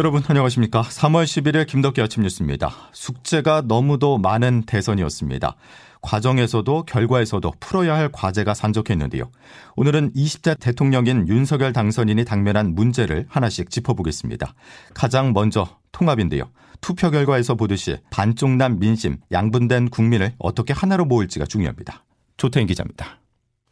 여러분 안녕하십니까? 3월 11일 김덕기 아침 뉴스입니다. 숙제가 너무도 많은 대선이었습니다. 과정에서도 결과에서도 풀어야 할 과제가 산적했는데요. 오늘은 20대 대통령인 윤석열 당선인이 당면한 문제를 하나씩 짚어보겠습니다. 가장 먼저 통합인데요. 투표 결과에서 보듯이 반쪽남 민심, 양분된 국민을 어떻게 하나로 모을지가 중요합니다. 조태인 기자입니다.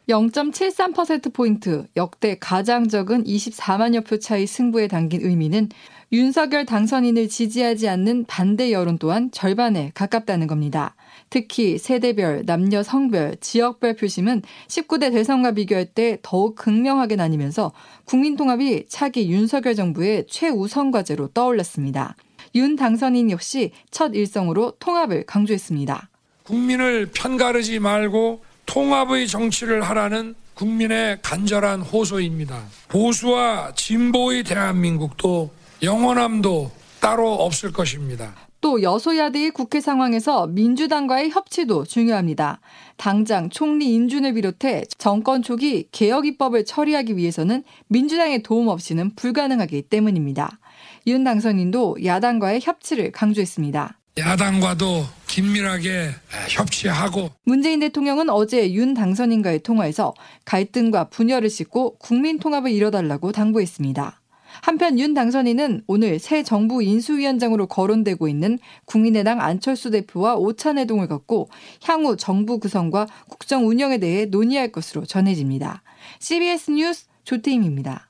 0.73%포인트 역대 가장 적은 24만여 표 차이 승부에 담긴 의미는 윤석열 당선인을 지지하지 않는 반대 여론 또한 절반에 가깝다는 겁니다. 특히 세대별, 남녀 성별, 지역별 표심은 19대 대선과 비교할 때 더욱 극명하게 나뉘면서 국민통합이 차기 윤석열 정부의 최우선 과제로 떠올랐습니다. 윤 당선인 역시 첫 일성으로 통합을 강조했습니다. 국민을 편가르지 말고 통합의 정치를 하라는 국민의 간절한 호소입니다. 보수와 진보의 대한민국도 영원함도 따로 없을 것입니다. 또 여소야대의 국회 상황에서 민주당과의 협치도 중요합니다. 당장 총리 인준을 비롯해 정권 초기 개혁 입법을 처리하기 위해서는 민주당의 도움 없이는 불가능하기 때문입니다. 윤 당선인도 야당과의 협치를 강조했습니다. 야당과도 긴밀하게 협치하고 문재인 대통령은 어제 윤 당선인과의 통화에서 갈등과 분열을 씻고 국민 통합을 이뤄달라고 당부했습니다. 한편 윤 당선인은 오늘 새 정부 인수위원장으로 거론되고 있는 국민의당 안철수 대표와 오찬회동을 갖고 향후 정부 구성과 국정 운영에 대해 논의할 것으로 전해집니다. CBS 뉴스 조태임입니다.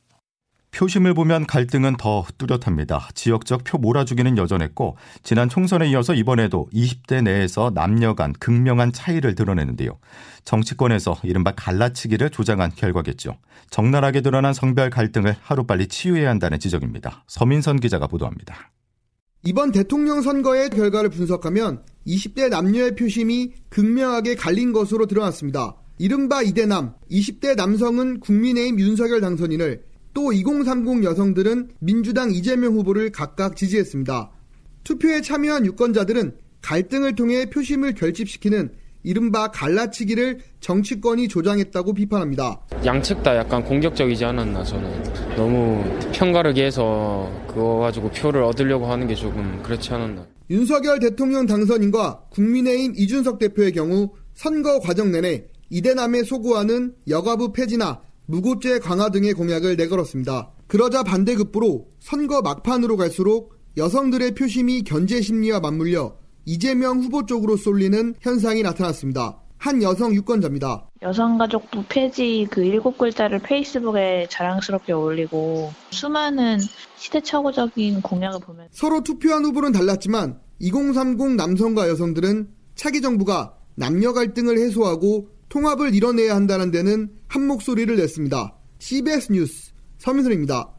표심을 보면 갈등은 더 뚜렷합니다. 지역적 표 몰아주기는 여전했고 지난 총선에 이어서 이번에도 20대 내에서 남녀 간 극명한 차이를 드러내는데요. 정치권에서 이른바 갈라치기를 조장한 결과겠죠. 적나라하게 드러난 성별 갈등을 하루빨리 치유해야 한다는 지적입니다. 서민선 기자가 보도합니다. 이번 대통령 선거의 결과를 분석하면 20대 남녀의 표심이 극명하게 갈린 것으로 드러났습니다. 이른바 이대남, 20대 남성은 국민의힘 윤석열 당선인을 또 2030 여성들은 민주당 이재명 후보를 각각 지지했습니다. 투표에 참여한 유권자들은 갈등을 통해 표심을 결집시키는 이른바 갈라치기를 정치권이 조장했다고 비판합니다. 양측 다 약간 공격적이지 않았나 저는 너무 편가르게 해서 그거 가지고 표를 얻으려고 하는 게 조금 그렇지 않았나. 윤석열 대통령 당선인과 국민의힘 이준석 대표의 경우 선거 과정 내내 이대남에 소구하는 여가부 폐지나 무고죄 강화 등의 공약을 내걸었습니다. 그러자 반대급부로 선거 막판으로 갈수록 여성들의 표심이 견제 심리와 맞물려 이재명 후보 쪽으로 쏠리는 현상이 나타났습니다. 한 여성 유권자입니다. 여성가족부 폐지 그 일곱 글자를 페이스북에 자랑스럽게 올리고 수많은 시대착오적인 공약을 보면 서로 투표한 후보는 달랐지만 2030 남성과 여성들은 차기 정부가 남녀 갈등을 해소하고 통합을 이뤄내야 한다는 데는 한 목소리를 냈습니다. CBS 뉴스 서민선입니다.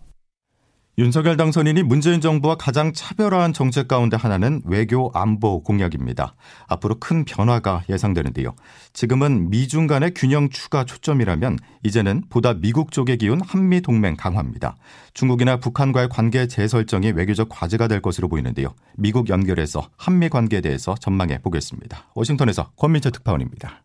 윤석열 당선인이 문재인 정부와 가장 차별화한 정책 가운데 하나는 외교 안보 공약입니다. 앞으로 큰 변화가 예상되는데요. 지금은 미중 간의 균형 추가 초점이라면 이제는 보다 미국 쪽에 기운 한미 동맹 강화입니다. 중국이나 북한과의 관계 재설정이 외교적 과제가 될 것으로 보이는데요. 미국 연결해서 한미 관계에 대해서 전망해 보겠습니다. 워싱턴에서 권민철 특파원입니다.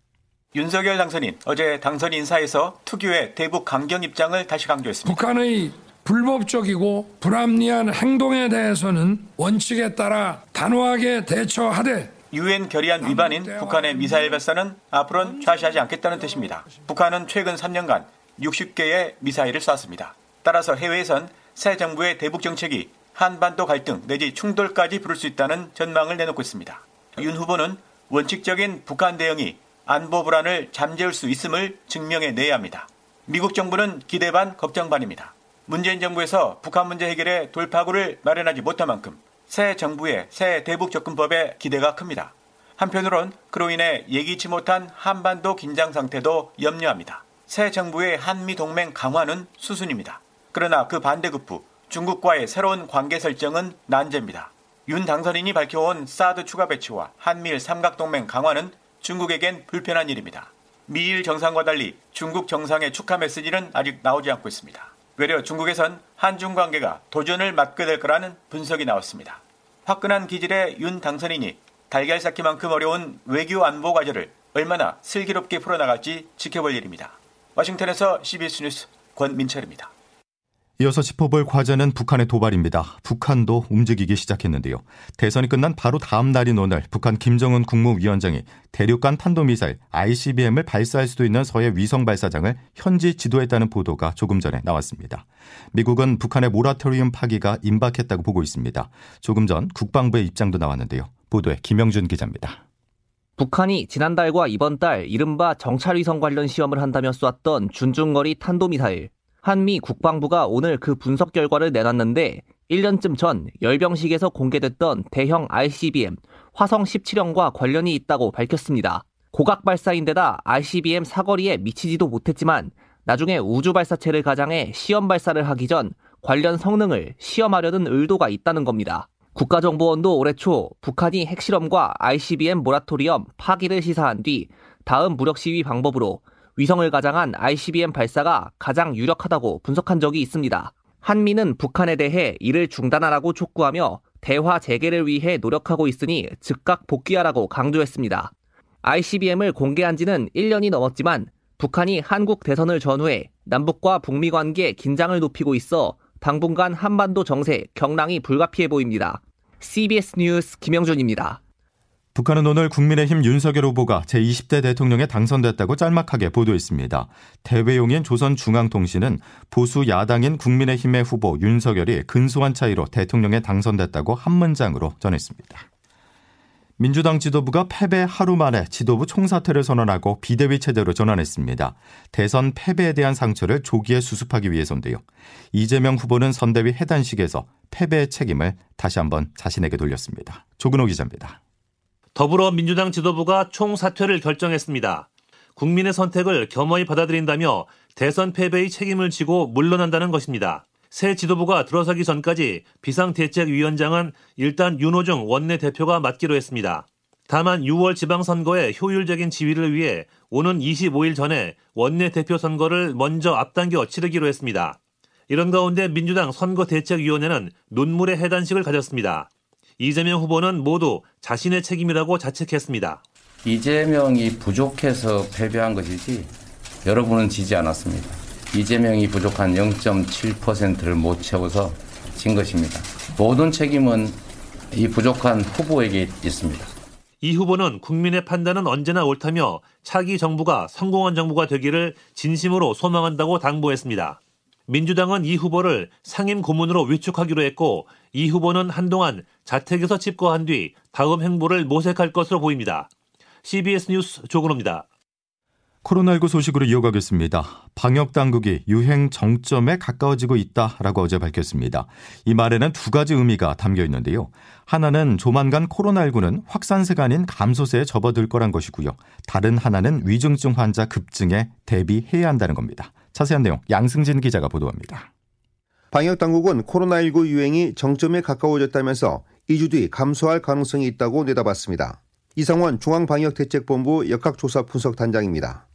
윤석열 당선인 어제 당선 인사에서 특유의 대북 강경 입장을 다시 강조했습니다. 북한의 불법적이고 불합리한 행동에 대해서는 원칙에 따라 단호하게 대처하되 유엔 결의안 위반인 북한의 미사일 발사는 앞으로는 좌시하지 않겠다는 뜻입니다. 북한은 최근 3년간 60개의 미사일을 쐈습니다. 따라서 해외에선 새 정부의 대북 정책이 한반도 갈등 내지 충돌까지 부를 수 있다는 전망을 내놓고 있습니다. 윤 후보는 원칙적인 북한 대응이 안보 불안을 잠재울 수 있음을 증명해 내야 합니다. 미국 정부는 기대 반 걱정 반입니다. 문재인 정부에서 북한 문제 해결에 돌파구를 마련하지 못한 만큼 새 정부의 새 대북 접근법에 기대가 큽니다. 한편으론 그로 인해 예기치 못한 한반도 긴장 상태도 염려합니다. 새 정부의 한미 동맹 강화는 수순입니다. 그러나 그 반대급부 중국과의 새로운 관계 설정은 난제입니다. 윤 당선인이 밝혀온 사드 추가 배치와 한미일 삼각동맹 강화는 중국에겐 불편한 일입니다. 미일 정상과 달리 중국 정상의 축하 메시지는 아직 나오지 않고 있습니다. 외려 중국에선 한중 관계가 도전을 맞게 될 거라는 분석이 나왔습니다. 화끈한 기질의 윤 당선인이 달걀 쌓기만큼 어려운 외교 안보 과제를 얼마나 슬기롭게 풀어나갈지 지켜볼 일입니다. 워싱턴에서 CBS 뉴스 권민철입니다. 이어서 짚어볼 과제는 북한의 도발입니다. 북한도 움직이기 시작했는데요. 대선이 끝난 바로 다음 날인 오늘 북한 김정은 국무위원장이 대륙간 탄도미사일 ICBM을 발사할 수도 있는 서해 위성 발사장을 현지 지도했다는 보도가 조금 전에 나왔습니다. 미국은 북한의 모라토리움 파기가 임박했다고 보고 있습니다. 조금 전 국방부의 입장도 나왔는데요. 보도에 김영준 기자입니다. 북한이 지난달과 이번 달 이른바 정찰위성 관련 시험을 한다며 쏘았던 준중거리 탄도미사일 한미 국방부가 오늘 그 분석 결과를 내놨는데 1년쯤 전 열병식에서 공개됐던 대형 ICBM 화성 17형과 관련이 있다고 밝혔습니다. 고각 발사인데다 ICBM 사거리에 미치지도 못했지만 나중에 우주 발사체를 가장해 시험 발사를 하기 전 관련 성능을 시험하려는 의도가 있다는 겁니다. 국가정보원도 올해 초 북한이 핵실험과 ICBM 모라토리엄 파기를 시사한 뒤 다음 무력 시위 방법으로 위성을 가장한 ICBM 발사가 가장 유력하다고 분석한 적이 있습니다. 한미는 북한에 대해 이를 중단하라고 촉구하며 대화 재개를 위해 노력하고 있으니 즉각 복귀하라고 강조했습니다. ICBM을 공개한 지는 1년이 넘었지만 북한이 한국 대선을 전후해 남북과 북미 관계 긴장을 높이고 있어 당분간 한반도 정세 경랑이 불가피해 보입니다. CBS 뉴스 김영준입니다. 북한은 오늘 국민의힘 윤석열 후보가 제20대 대통령에 당선됐다고 짤막하게 보도했습니다. 대외용인 조선중앙통신은 보수 야당인 국민의힘의 후보 윤석열이 근소한 차이로 대통령에 당선됐다고 한 문장으로 전했습니다. 민주당 지도부가 패배 하루 만에 지도부 총사퇴를 선언하고 비대위 체제로 전환했습니다. 대선 패배에 대한 상처를 조기에 수습하기 위해서인데요. 이재명 후보는 선대위 해단식에서 패배의 책임을 다시 한번 자신에게 돌렸습니다. 조근호 기자입니다. 더불어민주당 지도부가 총 사퇴를 결정했습니다. 국민의 선택을 겸허히 받아들인다며 대선 패배의 책임을 지고 물러난다는 것입니다. 새 지도부가 들어서기 전까지 비상대책위원장은 일단 윤호중 원내대표가 맡기로 했습니다. 다만 6월 지방선거의 효율적인 지휘를 위해 오는 25일 전에 원내대표 선거를 먼저 앞당겨 치르기로 했습니다. 이런 가운데 민주당 선거대책위원회는 눈물의 해단식을 가졌습니다. 이재명 후보는 모두 자신의 책임이라고 자책했습니다. 이재명이 부족해서 패배한 것이지 여러분은 지지 않았습니다. 이재명이 부족한 0.7%를 못 채워서 진 것입니다. 모든 책임은 이 부족한 후보에게 있습니다. 이 후보는 국민의 판단은 언제나 옳다며 차기 정부가 성공한 정부가 되기를 진심으로 소망한다고 당부했습니다. 민주당은 이 후보를 상임 고문으로 위촉하기로 했고 이 후보는 한동안 자택에서 집거한 뒤 다음 행보를 모색할 것으로 보입니다. CBS 뉴스 조근호입니다. 코로나19 소식으로 이어가겠습니다. 방역 당국이 유행 정점에 가까워지고 있다라고 어제 밝혔습니다. 이 말에는 두 가지 의미가 담겨 있는데요. 하나는 조만간 코로나19는 확산세가 아닌 감소세에 접어들 거란 것이고요. 다른 하나는 위중증 환자 급증에 대비해야 한다는 겁니다. 자세한 내용 양승진 기자가 보도합니다. 방역 당국은 코로나19 유행이 정점에 가까워졌다면서 2주 뒤 감소할 가능성이 있다고 내다봤습니다. 이상원 중앙방역대책본부 역학조사 분석단장입니다.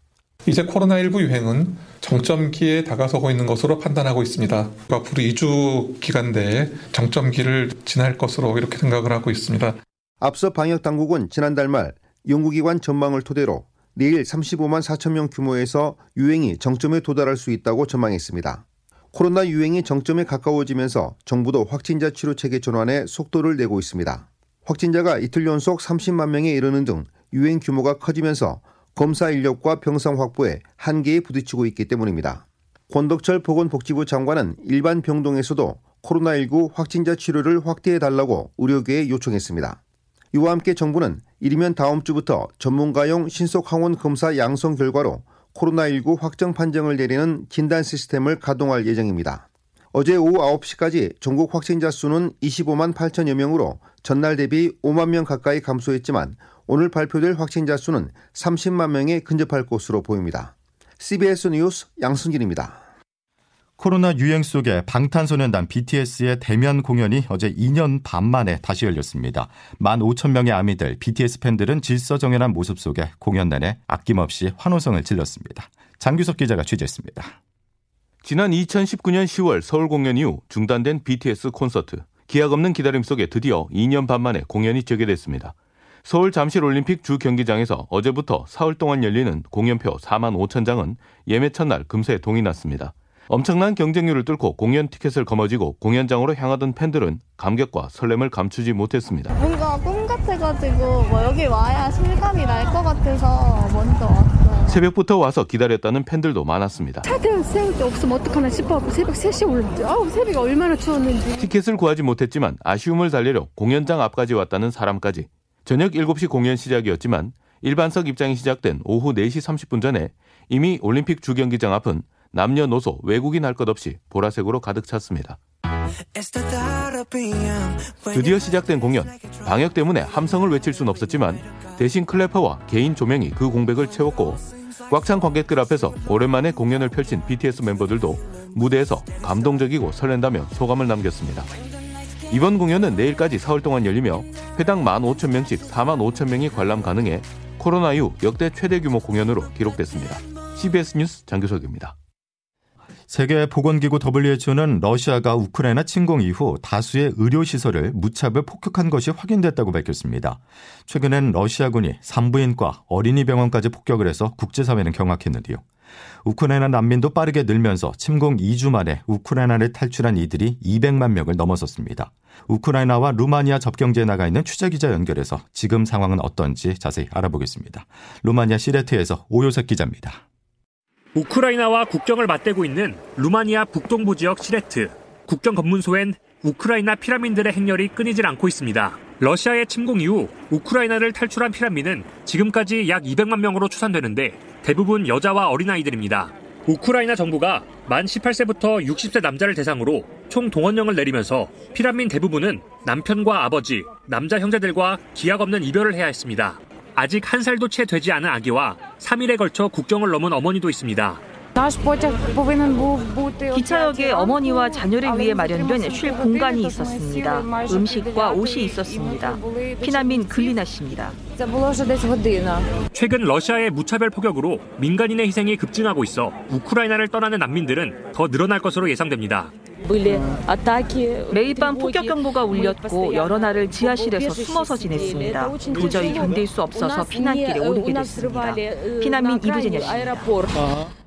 이제 코로나19 유행은 정점기에 다가서고 있는 것으로 판단하고 있습니다. 앞으로 2주 기간 내에 정점기를 지날 것으로 이렇게 생각을 하고 있습니다. 앞서 방역 당국은 지난달 말 연구기관 전망을 토대로 내일 35만 4천 명 규모에서 유행이 정점에 도달할 수 있다고 전망했습니다. 코로나 유행이 정점에 가까워지면서 정부도 확진자 치료 체계 전환에 속도를 내고 있습니다. 확진자가 이틀 연속 30만 명에 이르는 등 유행 규모가 커지면서 검사 인력과 병상 확보에 한계에 부딪히고 있기 때문입니다. 권덕철 보건복지부 장관은 일반 병동에서도 코로나19 확진자 치료를 확대해 달라고 의료계에 요청했습니다. 이와 함께 정부는 이르면 다음 주부터 전문가용 신속 항원 검사 양성 결과로 코로나19 확정 판정을 내리는 진단 시스템을 가동할 예정입니다. 어제 오후 9시까지 전국 확진자 수는 25만 8천여 명으로 전날 대비 5만 명 가까이 감소했지만 오늘 발표될 확진자 수는 30만 명에 근접할 것으로 보입니다. CBS 뉴스 양승길입니다. 코로나 유행 속에 방탄소년단 BTS의 대면 공연이 어제 2년 반 만에 다시 열렸습니다. 1만 5천 명의 아미들, BTS 팬들은 질서정연한 모습 속에 공연 내내 아낌없이 환호성을 질렀습니다. 장규석 기자가 취재했습니다. 지난 2019년 10월 서울 공연 이후 중단된 BTS 콘서트. 기약 없는 기다림 속에 드디어 2년 반 만에 공연이 재개됐습니다. 서울 잠실 올림픽 주 경기장에서 어제부터 사흘 동안 열리는 공연표 4만 5천 장은 예매 첫날 금세 동이 났습니다. 엄청난 경쟁률을 뚫고 공연 티켓을 거머쥐고 공연장으로 향하던 팬들은 감격과 설렘을 감추지 못했습니다. 뭔가 꿈 같아가지고 뭐 여기 와야 실감이 날 것 같아서 먼저 왔어요. 새벽부터 와서 기다렸다는 팬들도 많았습니다. 차들 세울 데 없으면 어떡하나 싶어갖고 새벽 3시에 올라왔죠. 아우 새벽이 얼마나 추웠는지. 티켓을 구하지 못했지만 아쉬움을 달래려 공연장 앞까지 왔다는 사람까지 저녁 7시 공연 시작이었지만 일반석 입장이 시작된 오후 4시 30분 전에 이미 올림픽 주경기장 앞은 남녀노소 외국인 할 것 없이 보라색으로 가득 찼습니다. 드디어 시작된 공연. 방역 때문에 함성을 외칠 순 없었지만 대신 클래퍼와 개인 조명이 그 공백을 채웠고 꽉 찬 관객들 앞에서 오랜만에 공연을 펼친 BTS 멤버들도 무대에서 감동적이고 설렌다며 소감을 남겼습니다. 이번 공연은 내일까지 사흘 동안 열리며 회당 15,000명씩 4만 5천명이 관람 가능해 코로나 이후 역대 최대 규모 공연으로 기록됐습니다. CBS 뉴스 장교석입니다. 세계보건기구 WHO는 러시아가 우크라이나 침공 이후 다수의 의료시설을 무차별 폭격한 것이 확인됐다고 밝혔습니다. 최근엔 러시아군이 산부인과 어린이 병원까지 폭격을 해서 국제사회는 경악했는데요. 우크라이나 난민도 빠르게 늘면서 침공 2주 만에 우크라이나를 탈출한 이들이 200만 명을 넘어섰습니다. 우크라이나와 루마니아 접경지에 나가 있는 취재기자 연결해서 지금 상황은 어떤지 자세히 알아보겠습니다. 루마니아 시레트에서 오요석 기자입니다. 우크라이나와 국경을 맞대고 있는 루마니아 북동부 지역 시레트. 국경 검문소엔 우크라이나 피라민들의 행렬이 끊이질 않고 있습니다. 러시아의 침공 이후 우크라이나를 탈출한 피라민은 지금까지 약 200만 명으로 추산되는데 대부분 여자와 어린아이들입니다. 우크라이나 정부가 만 18세부터 60세 남자를 대상으로 총 동원령을 내리면서 피라민 대부분은 남편과 아버지, 남자 형제들과 기약 없는 이별을 해야 했습니다. 아직 한 살도 채 되지 않은 아기와 3일에 걸쳐 국경을 넘은 어머니도 있습니다. 기차역에 어머니와 자녀를 위해 마련된 쉴 공간이 있었습니다. 음식과 옷이 있었습니다. 피난민 글리나 씨입니다. 최근 러시아의 무차별 포격으로 민간인의 희생이 급증하고 있어 우크라이나를 떠나는 난민들은 더 늘어날 것으로 예상됩니다. 매일 밤 폭격 경보가 울렸고 여러 날을 지하실에서 숨어서 지냈습니다. 도저히 견딜 수 없어서 피난길에 오르게 됐습니다. 피난민 이브제냐 씨입니다.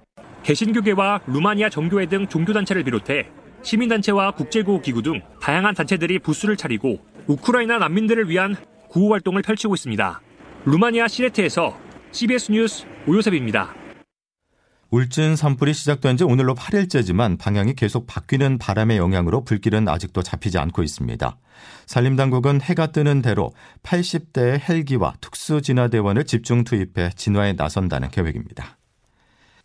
개신교계와 루마니아 정교회 등 종교단체를 비롯해 시민단체와 국제구호기구 등 다양한 단체들이 부스를 차리고 우크라이나 난민들을 위한 구호 활동을 펼치고 있습니다. 루마니아 시레트에서 CBS 뉴스 오요셉입니다. 울진 산불이 시작된 지 오늘로 8일째지만 방향이 계속 바뀌는 바람의 영향으로 불길은 아직도 잡히지 않고 있습니다. 산림당국은 해가 뜨는 대로 80대의 헬기와 특수진화대원을 집중 투입해 진화에 나선다는 계획입니다.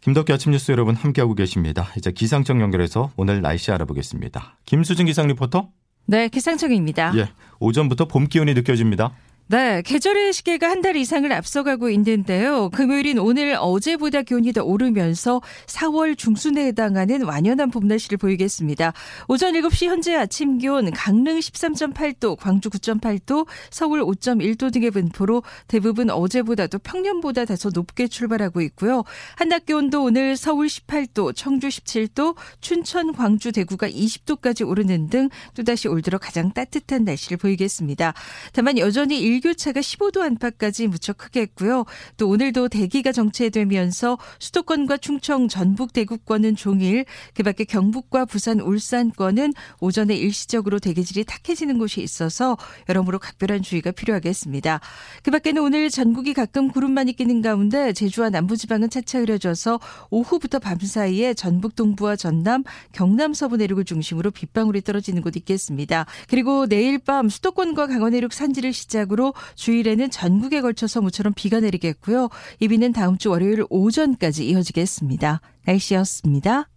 김덕기 아침 뉴스 여러분 함께하고 계십니다. 이제 기상청 연결해서 오늘 날씨 알아보겠습니다. 김수진 기상 리포터. 네, 기상청입니다. 예, 오전부터 봄 기운이 느껴집니다. 네, 계절의 시계가 한 달 이상을 앞서가고 있는데요. 금요일인 오늘 어제보다 기온이 더 오르면서 4월 중순에 해당하는 완연한 봄 날씨를 보이겠습니다. 오전 7시 현재 아침 기온 강릉 13.8도, 광주 9.8도, 서울 5.1도 등의 분포로 대부분 어제보다도 평년보다 다소 높게 출발하고 있고요. 한낮 기온도 오늘 서울 18도, 청주 17도, 춘천, 광주, 대구가 20도까지 오르는 등 또다시 올 들어 가장 따뜻한 날씨를 보이겠습니다. 다만 여전히 일 교차가 15도 안팎까지 무척 크겠고요. 또 오늘도 대기가 정체되면서 수도권과 충청, 전북, 대구권은 종일, 그밖에 경북과 부산, 울산권은 오전에 일시적으로 대기질이 탁해지는 곳이 있어서 여러모로 각별한 주의가 필요하겠습니다. 그밖에는 오늘 전국이 가끔 구름만이 끼는 가운데 제주와 남부지방은 차차 흐려져서 오후부터 밤 사이에 전북 동부와 전남, 경남 서부 내륙을 중심으로 빗방울이 떨어지는 곳 있겠습니다. 그리고 내일 밤 수도권과 강원 내륙 산지를 시작 주일에는 전국에 걸쳐서 모처럼 비가 내리겠고요. 이 비는 다음 주 월요일 오전까지 이어지겠습니다. 날씨였습니다.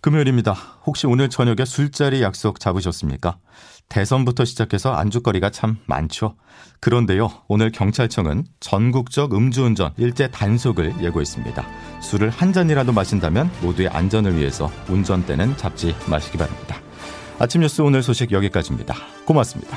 금요일입니다. 혹시 오늘 저녁에 술자리 약속 잡으셨습니까? 대선부터 시작해서 안주거리가 참 많죠. 그런데요, 오늘 경찰청은 전국적 음주운전 일제 단속을 예고했습니다. 술을 한 잔이라도 마신다면 모두의 안전을 위해서 운전대는 잡지 마시기 바랍니다. 아침 뉴스 오늘 소식 여기까지입니다. 고맙습니다.